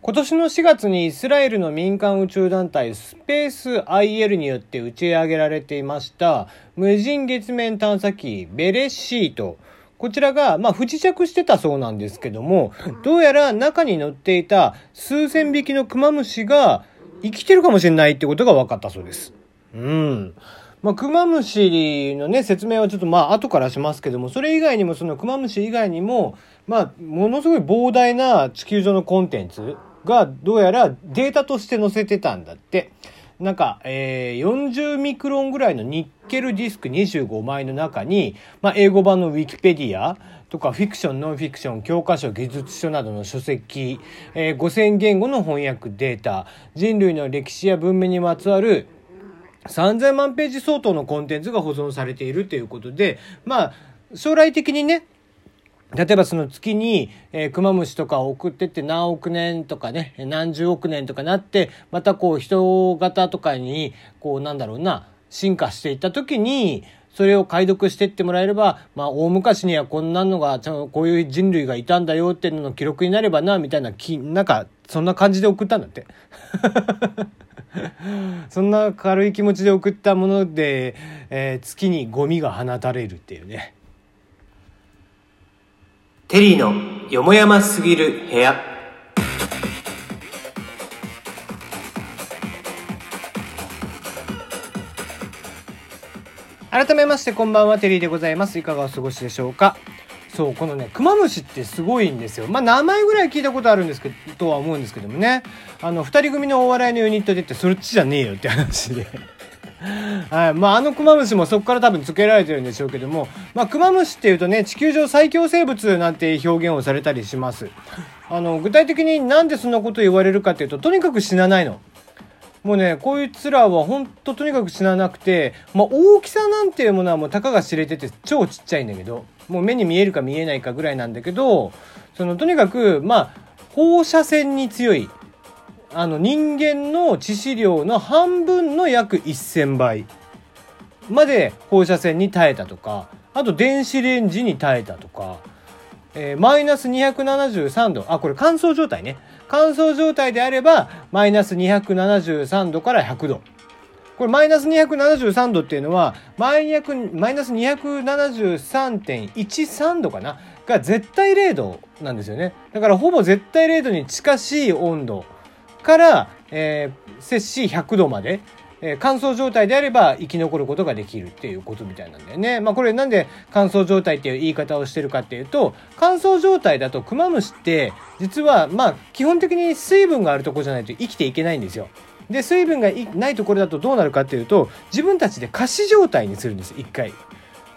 今年の4月にイスラエルの民間宇宙団体スペース IL によって打ち上げられていました無人月面探査機ベレシート。こちらが、まあ、不時着してたそうなんですけども、どうやら中に乗っていた数千匹のクマムシが生きてるかもしれないってことが分かったそうです。うん。まあ、クマムシのね、説明はちょっとまあ後からしますけども、それ以外にもそのクマムシ以外にも、まあ、ものすごい膨大な地球上のコンテンツ、がどうやらデータとして載せてたんだって。なんか、えー、40ミクロンぐらいのニッケルディスク25枚の中に、まあ、英語版のウィキペディアとかフィクション、ノンフィクション、教科書、技術書などの書籍、えー、5000言語の翻訳データ、人類の歴史や文明にまつわる3000万ページ相当のコンテンツが保存されているということで、まあ、将来的にね、例えばその月に、えー、クマムシとかを送ってって何億年とかね、何十億年とかなって、またこう人型とかに、こうなんだろうな、進化していった時に、それを解読してってもらえれば、まあ大昔にはこんなのが、こういう人類がいたんだよっていうのの記録になればな、みたいな、きなんか、そんな感じで送ったんだって。そんな軽い気持ちで送ったもので、えー、月にゴミが放たれるっていうね。テリーのよもやますぎる部屋。改めましてこんばんはテリーでございます。いかがお過ごしでしょうか？そうこのねクマムシってすごいんですよ。まあ名前ぐらい聞いたことあるんですけどとは思うんですけどもね。あの2人組のお笑いのユニットでってそっちじゃねえよって話で。はい。まあ、あのクマムシもそこから多分付けられてるんでしょうけども、まあ、クマムシっていうとね、地球上最強生物なんて表現をされたりします。あの、具体的になんでそんなこと言われるかっていうと、とにかく死なないの。もうね、こいつらはほんととにかく死ななくて、まあ、大きさなんていうものはもうたかが知れてて超ちっちゃいんだけど、もう目に見えるか見えないかぐらいなんだけど、そのとにかく、まあ、放射線に強い。あの人間の致死量の半分の約1000倍まで放射線に耐えたとかあと電子レンジに耐えたとか、えー、マイナス273度。あこれ乾燥状態ね。乾燥状態であればマイナス273度から100度。これマイナス273度っていうのはマイナス273.13度かな？が絶対0度なんですよね。だからほぼ絶対0度に近しい温度。から、えー、摂氏100度まで、えー、乾燥状態であれば生き残ることができるっていうことみたいなんだよね。まあこれなんで乾燥状態っていう言い方をしてるかっていうと、乾燥状態だとクマムシって実はまあ基本的に水分があるとこじゃないと生きていけないんですよ。で、水分がないところだとどうなるかっていうと、自分たちで仮死状態にするんです、一回。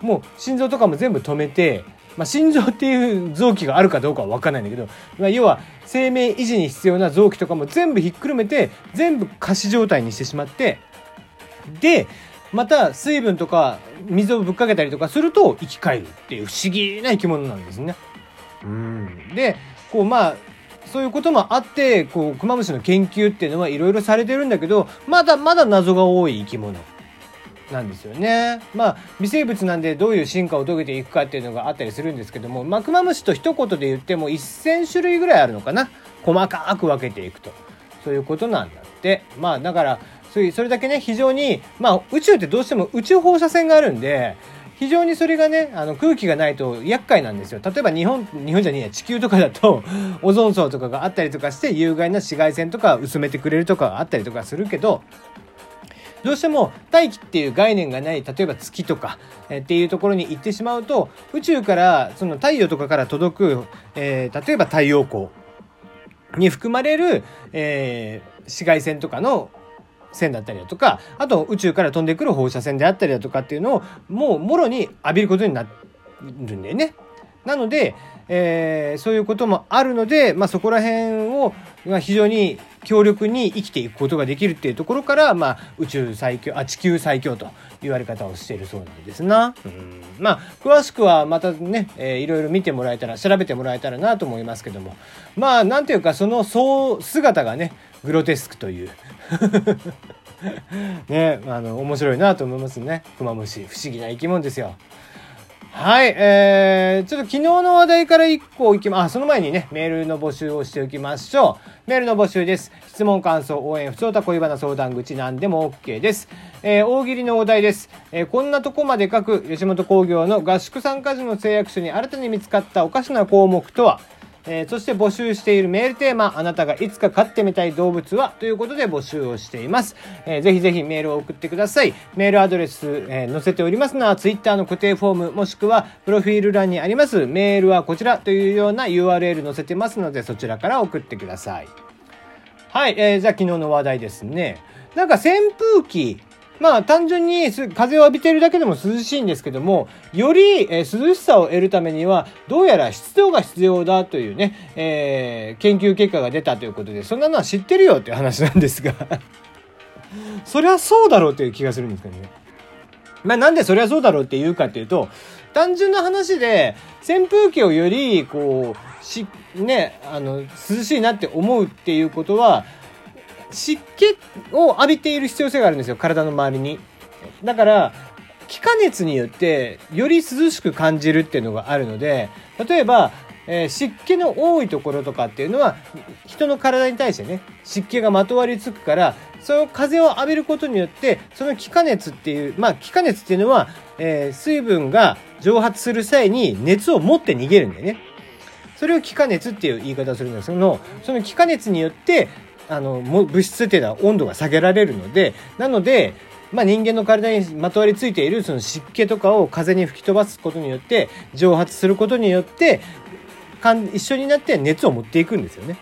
もう心臓とかも全部止めて、まあ、心臓っていう臓器があるかどうかは分かんないんだけど、まあ、要は生命維持に必要な臓器とかも全部ひっくるめて全部仮死状態にしてしまってでまた水分とか水をぶっかけたりとかすると生き返るっていう不思議な生き物なんですね。うんでこうまあそういうこともあってこうクマムシの研究っていうのはいろいろされてるんだけどまだまだ謎が多い生き物なんですよね。まあ微生物なんでどういう進化を遂げていくかっていうのがあったりするんですけども、マクマムシと一言で言っても1000種類ぐらいあるのかな。細かく分けていくと。そういうことなんだって。まあだから、それだけね、非常に、まあ宇宙ってどうしても宇宙放射線があるんで、非常にそれがね、あの空気がないと厄介なんですよ。例えば日本、日本じゃねえや、地球とかだと、オゾン層とかがあったりとかして、有害な紫外線とか薄めてくれるとかあったりとかするけど、どうしても大気っていう概念がない例えば月とか、えっていうところに行ってしまうと宇宙からその太陽とかから届く、えー、例えば太陽光に含まれる、えー、紫外線とかの線だったりだとかあと宇宙から飛んでくる放射線であったりだとかっていうのをもうもろに浴びることになるんだよね。なので、えー、そういうこともあるので、まあ、そこら辺を、まあ、非常に強力に生きていくことができるっていうところから、まあ、宇宙最強あ地球最強と言われ方をしているそうなんですな。うんまあ詳しくはまたね、えー、いろいろ見てもらえたら調べてもらえたらなと思いますけどもまあなんていうかそのそう姿がねグロテスクという ねあの面白いなと思いますねクマムシ不思議な生き物ですよ。はい、えー、ちょっと昨日の話題から1個いきま、あ、その前にね、メールの募集をしておきましょう。メールの募集です。質問、感想、応援、不調た恋バナ相談口なんでも OK です。えー、大喜利のお題です。えー、こんなとこまで書く吉本興業の合宿参加時の誓約書に新たに見つかったおかしな項目とは、えー、そして募集しているメールテーマ、あなたがいつか飼ってみたい動物はということで募集をしています。えー、ぜひぜひメールを送ってください。メールアドレス、えー、載せておりますのは、ツイッターの固定フォーム、もしくは、プロフィール欄にあります、メールはこちらというような URL 載せてますので、そちらから送ってください。はい、えー、じゃあ昨日の話題ですね。なんか扇風機、まあ単純に風を浴びているだけでも涼しいんですけども、より、え、涼しさを得るためには、どうやら湿度が必要だというね、えー、研究結果が出たということで、そんなのは知ってるよっていう話なんですが そりゃそうだろうっていう気がするんですけどね。まあなんでそりゃそうだろうっていうかっていうと、単純な話で、扇風機をより、こう、し、ね、あの、涼しいなって思うっていうことは、湿気を浴びている必要性があるんですよ、体の周りに。だから、気化熱によって、より涼しく感じるっていうのがあるので、例えば、えー湿気の多いところとかっていうのは人の体に対してね湿気がまとわりつくからその風を浴びることによってその気化熱っていうまあ気化熱っていうのは、えー水分が蒸発する際に熱を持って逃げるんだよね。それを気化熱っていう言い方をするんですけどその気化熱によってあの物質っていうのは温度が下げられるのでなので、まあ、人間の体にまとわりついているその湿気とかを風に吹き飛ばすことによって蒸発することによってかん一緒になって熱を持っていくんですよね。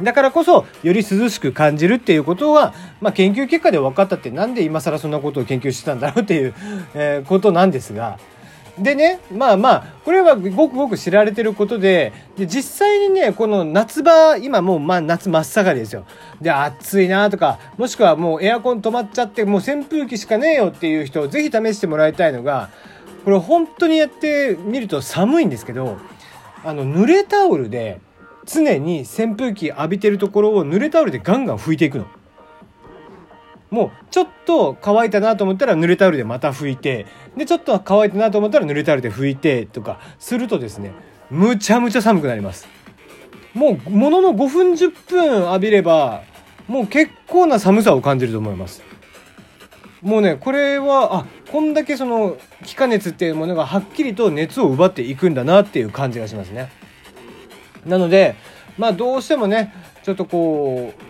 だからこそより涼しく感じるっていうことは、まあ、研究結果で分かったってなんで今更そんなことを研究してたんだろうっていう、えことなんですが。でね、まあまあ、これはごくごく知られてることで、で、実際にね、この夏場、今もうまあ夏真っ盛りですよ。で、暑いなとか、もしくはもうエアコン止まっちゃって、もう扇風機しかねえよっていう人、ぜひ試してもらいたいのが、これ本当にやってみると寒いんですけど、あの、濡れタオルで、常に扇風機浴びてるところを濡れタオルでガンガン拭いていくの。もうちょっと乾いたなと思ったら濡れタオルでまた拭いてでちょっと乾いたなと思ったら濡れタオルで拭いてとかするとですねむちゃむちゃ寒くなります。もうものの5分10分浴びればもう結構な寒さを感じると思います。もうねこれはあこんだけその気化熱っていうものがはっきりと熱を奪っていくんだなっていう感じがしますね。なのでまあどうしてもねちょっとこう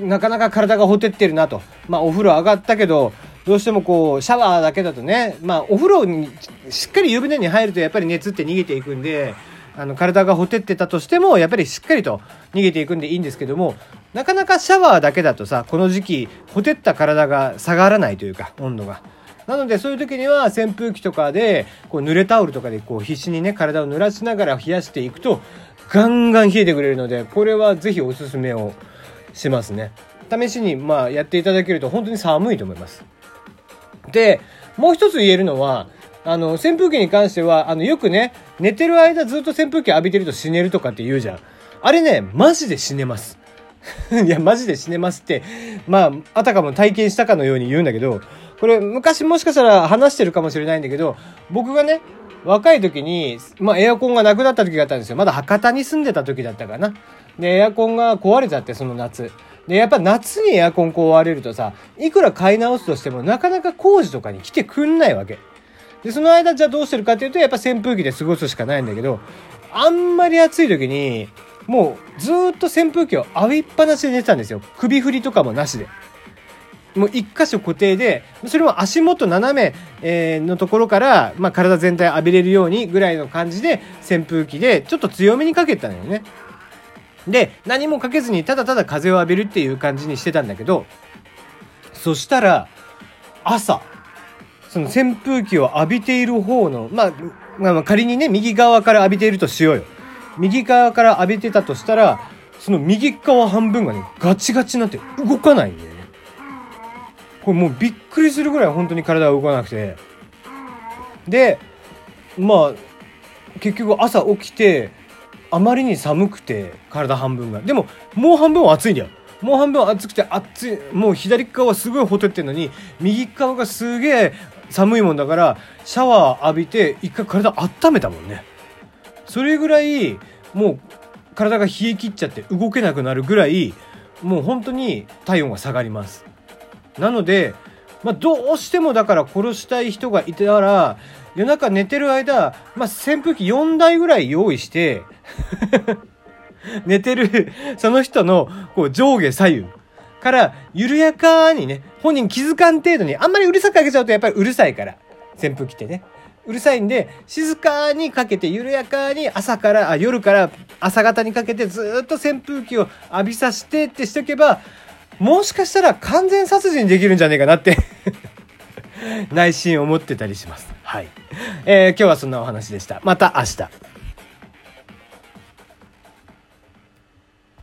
なかなか体がほてってるなと。まあお風呂上がったけど、どうしてもこう、シャワーだけだとね、まあお風呂にしっかり湯船に入るとやっぱり熱って逃げていくんで、あの体がほてってたとしても、やっぱりしっかりと逃げていくんでいいんですけども、なかなかシャワーだけだとさ、この時期、ほてった体が下がらないというか、温度が。なのでそういう時には扇風機とかで、こう濡れタオルとかでこう必死にね、体を濡らしながら冷やしていくと、ガンガン冷えてくれるので、これはぜひおすすめをしますね。試しに、まあ、やっていただけると本当に寒いと思います。で、もう一つ言えるのは、あの、扇風機に関しては、あの、よくね、寝てる間ずっと扇風機浴びてると死ねるとかって言うじゃん。あれね、マジで死ねます。いや、マジで死ねますって、まあ、あたかも体験したかのように言うんだけど、これ、昔もしかしたら話してるかもしれないんだけど、僕がね、若い時に、まあ、エアコンがなくなった時があったんですよ。まだ博多に住んでた時だったかな。で、エアコンが壊れちゃって、その夏。で、やっぱ夏にエアコン壊れるとさ、いくら買い直すとしても、なかなか工事とかに来てくんないわけ。で、その間、じゃあどうしてるかっていうと、やっぱ扇風機で過ごすしかないんだけど、あんまり暑い時に、もうずっと扇風機を浴びっぱなしで寝てたんですよ。首振りとかもなしで。もう一箇所固定で、それも足元斜め、えのところから、まあ、体全体浴びれるようにぐらいの感じで扇風機でちょっと強めにかけたのよね。で、何もかけずにただただ風を浴びるっていう感じにしてたんだけど、そしたら、朝、その扇風機を浴びている方の、まあ、まあ、仮にね、右側から浴びているとしようよ。右側から浴びてたとしたら、その右側半分がね、ガチガチになって動かないんだよ。これもうびっくりするぐらい本当に体が動かなくて。で、まあ、結局朝起きて、あまりに寒くて、体半分が。でも、もう半分は暑いんだよ。もう半分暑くて暑い。もう左側はすごいほてってんのに、右側がすげえ寒いもんだからシャワー浴びて一回体温めたもんねそれぐらいもう体が冷え切っちゃって動けなくなるぐらいもう本当に体温が下がりますなので、まあ、どうしてもだから殺したい人がいたら夜中寝てる間、まあ、扇風機4台ぐらい用意して 寝てるその人のこう上下左右から緩やかにね本人気づかん程度にあんまりうるさくかけちゃうとやっぱりうるさいから扇風機ってね。うるさいんで静かにかけて緩やかに朝からあ夜から朝方にかけてずっと扇風機を浴びさせてってしとけばもしかしたら完全殺人できるんじゃねえかなって 内心思ってたりします。はい。えー、今日はそんなお話でした。また明日。